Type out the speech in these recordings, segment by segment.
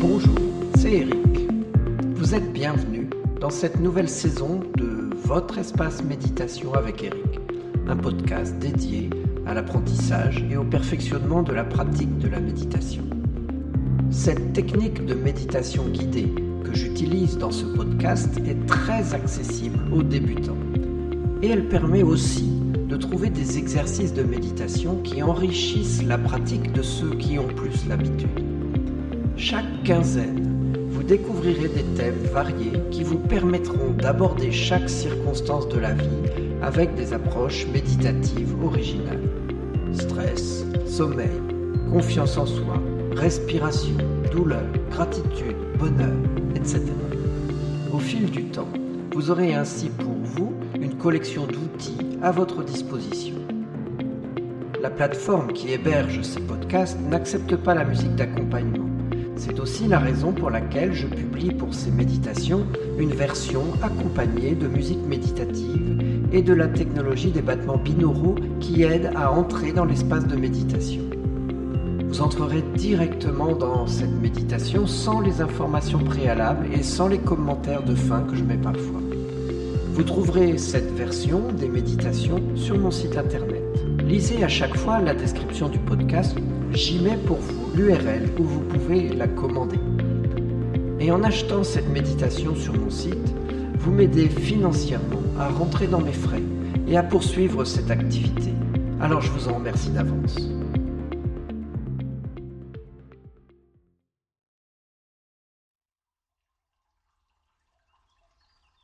Bonjour, c'est Eric. Vous êtes bienvenue dans cette nouvelle saison de Votre espace méditation avec Eric, un podcast dédié à l'apprentissage et au perfectionnement de la pratique de la méditation. Cette technique de méditation guidée que j'utilise dans ce podcast est très accessible aux débutants et elle permet aussi de trouver des exercices de méditation qui enrichissent la pratique de ceux qui ont plus l'habitude. Chaque quinzaine, vous découvrirez des thèmes variés qui vous permettront d'aborder chaque circonstance de la vie avec des approches méditatives originales. Stress, sommeil, confiance en soi, respiration, douleur, gratitude, bonheur, etc. Au fil du temps, vous aurez ainsi pour vous une collection d'outils à votre disposition. La plateforme qui héberge ces podcasts n'accepte pas la musique d'accompagnement. C'est aussi la raison pour laquelle je publie pour ces méditations une version accompagnée de musique méditative et de la technologie des battements binauraux qui aide à entrer dans l'espace de méditation. Vous entrerez directement dans cette méditation sans les informations préalables et sans les commentaires de fin que je mets parfois. Vous trouverez cette version des méditations sur mon site internet. Lisez à chaque fois la description du podcast, j'y mets pour vous l'URL où vous pouvez la commander. Et en achetant cette méditation sur mon site, vous m'aidez financièrement à rentrer dans mes frais et à poursuivre cette activité. Alors je vous en remercie d'avance.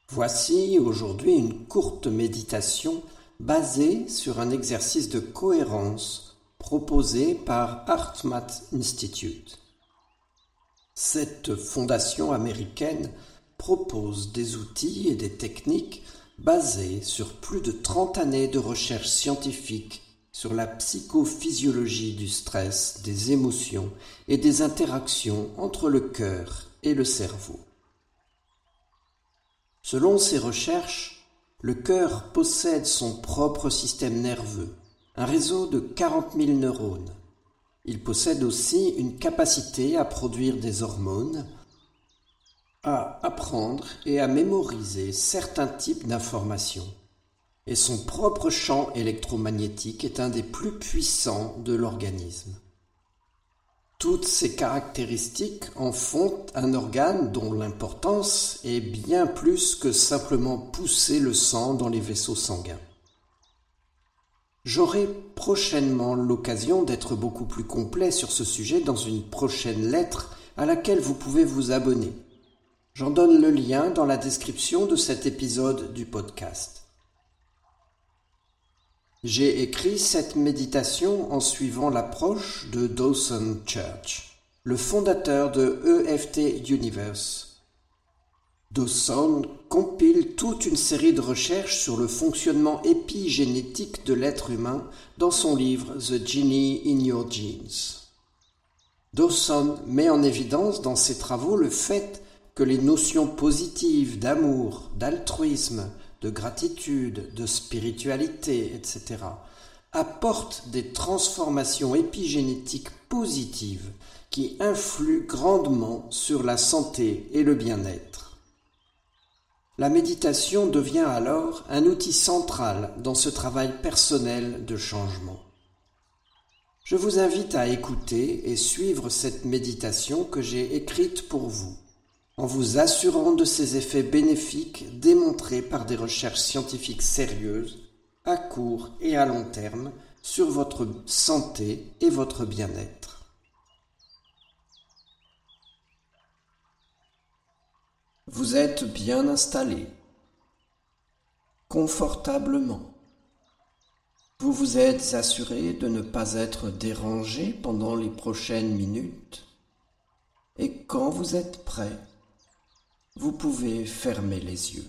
Voici aujourd'hui une courte méditation basée sur un exercice de cohérence proposé par HeartMath Institute. Cette fondation américaine propose des outils et des techniques basés sur plus de 30 années de recherche scientifique sur la psychophysiologie du stress, des émotions et des interactions entre le cœur et le cerveau. Selon ces recherches, le cœur possède son propre système nerveux, un réseau de 40 000 neurones. Il possède aussi une capacité à produire des hormones, à apprendre et à mémoriser certains types d'informations. Et son propre champ électromagnétique est un des plus puissants de l'organisme. Toutes ces caractéristiques en font un organe dont l'importance est bien plus que simplement pousser le sang dans les vaisseaux sanguins. J'aurai prochainement l'occasion d'être beaucoup plus complet sur ce sujet dans une prochaine lettre à laquelle vous pouvez vous abonner. J'en donne le lien dans la description de cet épisode du podcast. J'ai écrit cette méditation en suivant l'approche de Dawson Church, le fondateur de EFT Universe. Dawson compile toute une série de recherches sur le fonctionnement épigénétique de l'être humain dans son livre The Genie in Your Genes. Dawson met en évidence dans ses travaux le fait que les notions positives d'amour, d'altruisme, de gratitude, de spiritualité, etc., apportent des transformations épigénétiques positives qui influent grandement sur la santé et le bien-être. La méditation devient alors un outil central dans ce travail personnel de changement. Je vous invite à écouter et suivre cette méditation que j'ai écrite pour vous en vous assurant de ses effets bénéfiques démontrés par des recherches scientifiques sérieuses, à court et à long terme, sur votre santé et votre bien-être. Vous êtes bien installé, confortablement. Vous vous êtes assuré de ne pas être dérangé pendant les prochaines minutes. Et quand vous êtes prêt, vous pouvez fermer les yeux.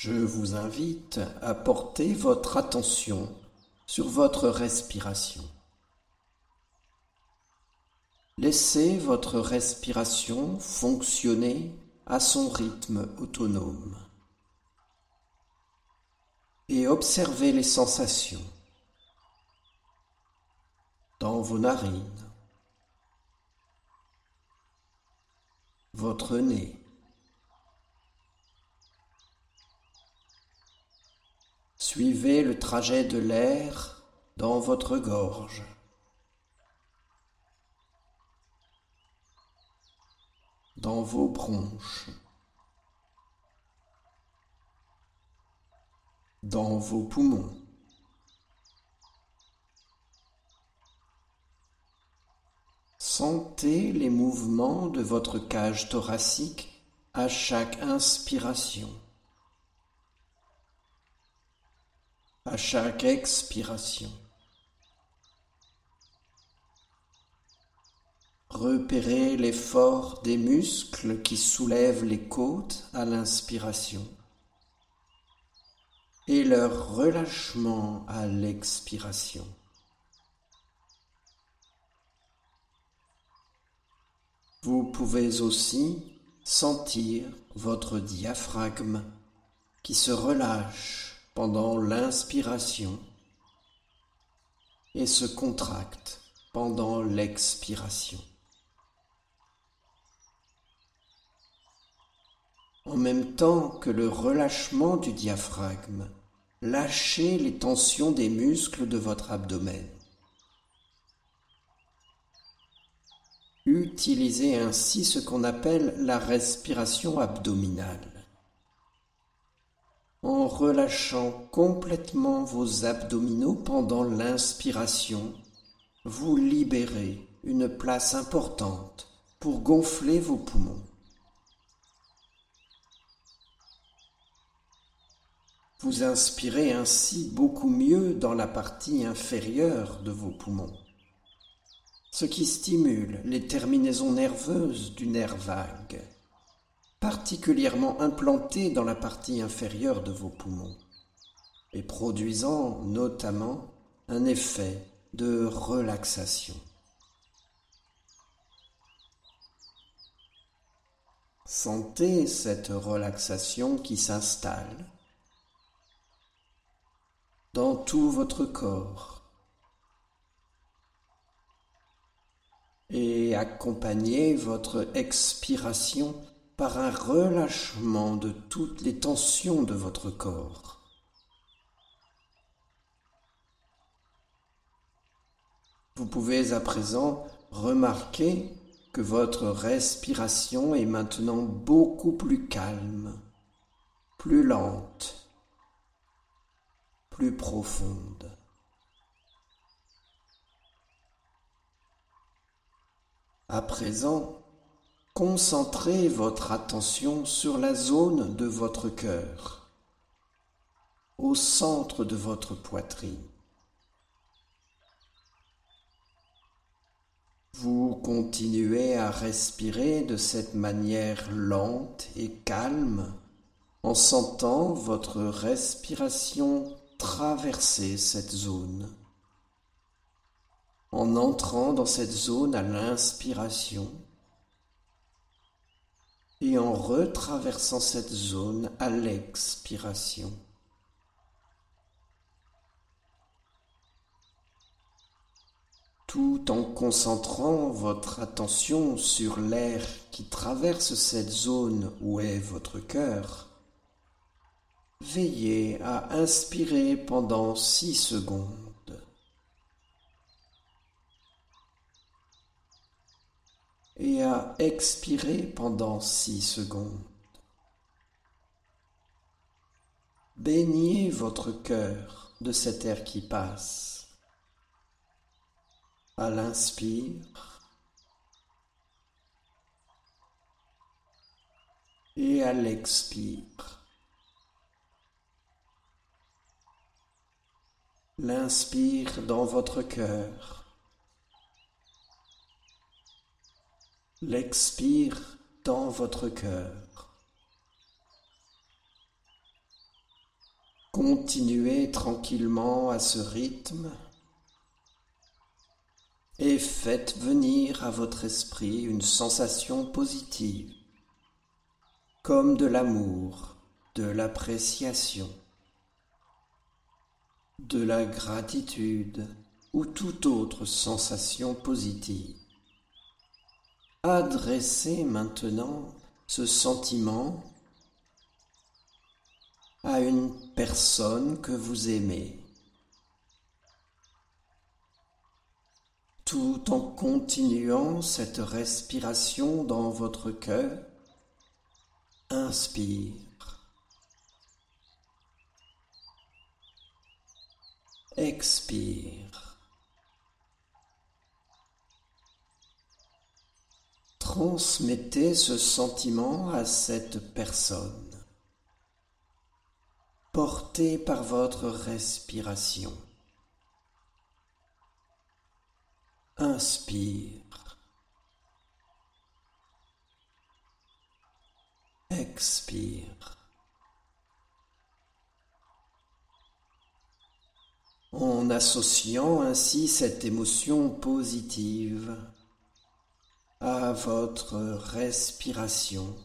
Je vous invite à porter votre attention sur votre respiration. Laissez votre respiration fonctionner à son rythme autonome et observez les sensations dans vos narines, votre nez, Suivez le trajet de l'air dans votre gorge. dans vos bronches, dans vos poumons. Sentez les mouvements de votre cage thoracique à chaque inspiration. Chaque expiration. Repérez l'effort des muscles qui soulèvent les côtes à l'inspiration et leur relâchement à l'expiration. Vous pouvez aussi sentir votre diaphragme qui se relâche pendant l'inspiration et se contracte pendant l'expiration. En même temps que le relâchement du diaphragme, lâchez les tensions des muscles de votre abdomen. Utilisez ainsi ce qu'on appelle la respiration abdominale en relâchant complètement vos abdominaux pendant l'inspiration, vous libérez une place importante pour gonfler vos poumons. Vous inspirez ainsi beaucoup mieux dans la partie inférieure de vos poumons, ce qui stimule les terminaisons nerveuses du nerf vague particulièrement implanté dans la partie inférieure de vos poumons et produisant notamment un effet de relaxation. Sentez cette relaxation qui s'installe dans tout votre corps et accompagnez votre expiration par un relâchement de toutes les tensions de votre corps. Vous pouvez à présent remarquer que votre respiration est maintenant beaucoup plus calme, plus lente, plus profonde. À présent, Concentrez votre attention sur la zone de votre cœur, au centre de votre poitrine. Vous continuez à respirer de cette manière lente et calme en sentant votre respiration traverser cette zone, en entrant dans cette zone à l'inspiration et en retraversant cette zone à l'expiration. Tout en concentrant votre attention sur l'air qui traverse cette zone où est votre cœur, veillez à inspirer pendant six secondes. Et à expirer pendant six secondes. Baignez votre cœur de cet air qui passe. À l'inspire et à l'expire. L'inspire dans votre cœur l'expire dans votre cœur. Continuez tranquillement à ce rythme et faites venir à votre esprit une sensation positive, comme de l'amour, de l'appréciation, de la gratitude ou toute autre sensation positive. Adressez maintenant ce sentiment à une personne que vous aimez, tout en continuant cette respiration dans votre cœur. Inspire. Expire. Transmettez ce sentiment à cette personne porté par votre respiration. Inspire. Expire. En associant ainsi cette émotion positive à votre respiration.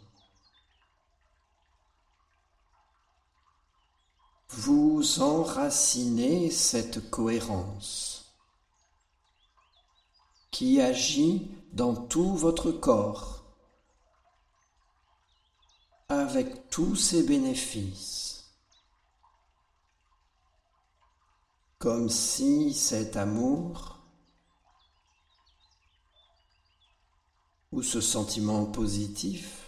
vous enracinez cette cohérence qui agit dans tout votre corps avec tous ses bénéfices, comme si cet amour ou ce sentiment positif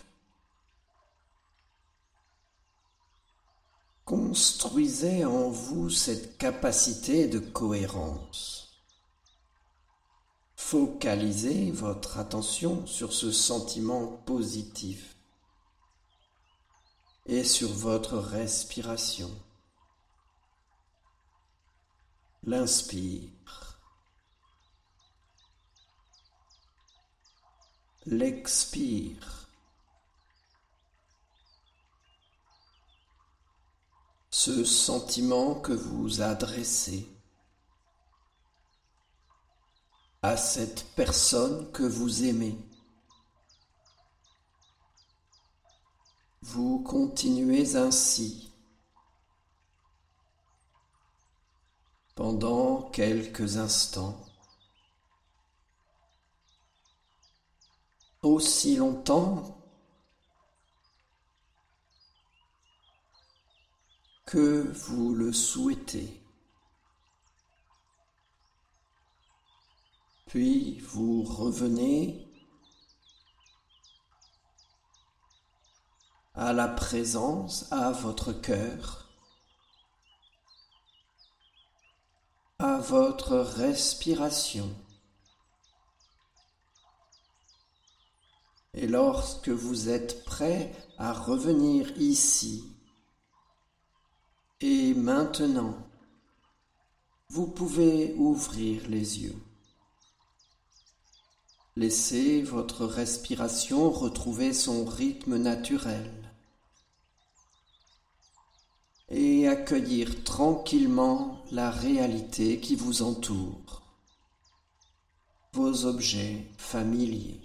construisez en vous cette capacité de cohérence. Focalisez votre attention sur ce sentiment positif et sur votre respiration. L'inspire. L'expire. ce sentiment que vous adressez à cette personne que vous aimez. Vous continuez ainsi pendant quelques instants, aussi longtemps que vous le souhaitez. Puis vous revenez à la présence, à votre cœur, à votre respiration. Et lorsque vous êtes prêt à revenir ici, et maintenant, vous pouvez ouvrir les yeux. Laissez votre respiration retrouver son rythme naturel et accueillir tranquillement la réalité qui vous entoure, vos objets familiers.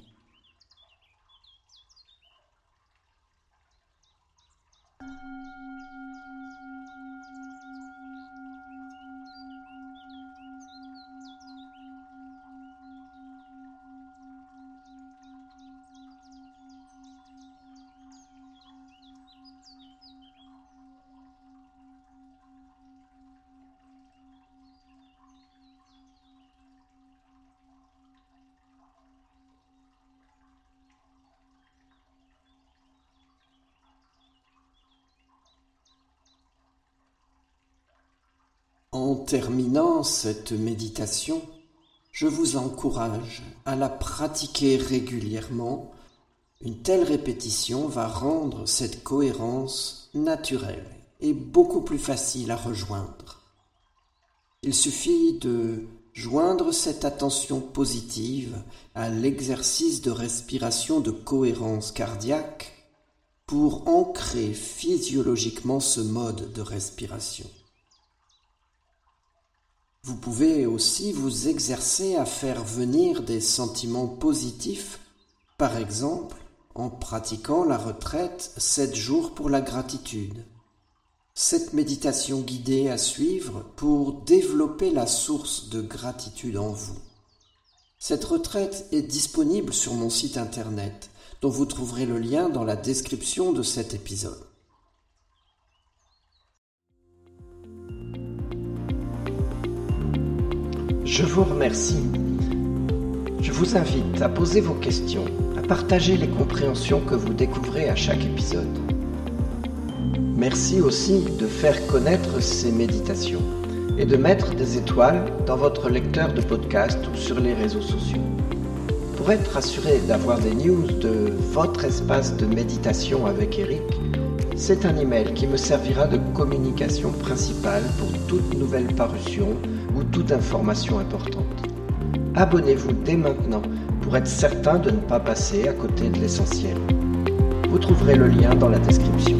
En terminant cette méditation, je vous encourage à la pratiquer régulièrement. Une telle répétition va rendre cette cohérence naturelle et beaucoup plus facile à rejoindre. Il suffit de joindre cette attention positive à l'exercice de respiration de cohérence cardiaque pour ancrer physiologiquement ce mode de respiration. Vous pouvez aussi vous exercer à faire venir des sentiments positifs, par exemple en pratiquant la retraite 7 jours pour la gratitude. Cette méditation guidée à suivre pour développer la source de gratitude en vous. Cette retraite est disponible sur mon site internet, dont vous trouverez le lien dans la description de cet épisode. Je vous remercie. Je vous invite à poser vos questions, à partager les compréhensions que vous découvrez à chaque épisode. Merci aussi de faire connaître ces méditations et de mettre des étoiles dans votre lecteur de podcast ou sur les réseaux sociaux. Pour être assuré d'avoir des news de votre espace de méditation avec Eric, c'est un email qui me servira de communication principale pour toute nouvelle parution ou toute information importante. Abonnez-vous dès maintenant pour être certain de ne pas passer à côté de l'essentiel. Vous trouverez le lien dans la description.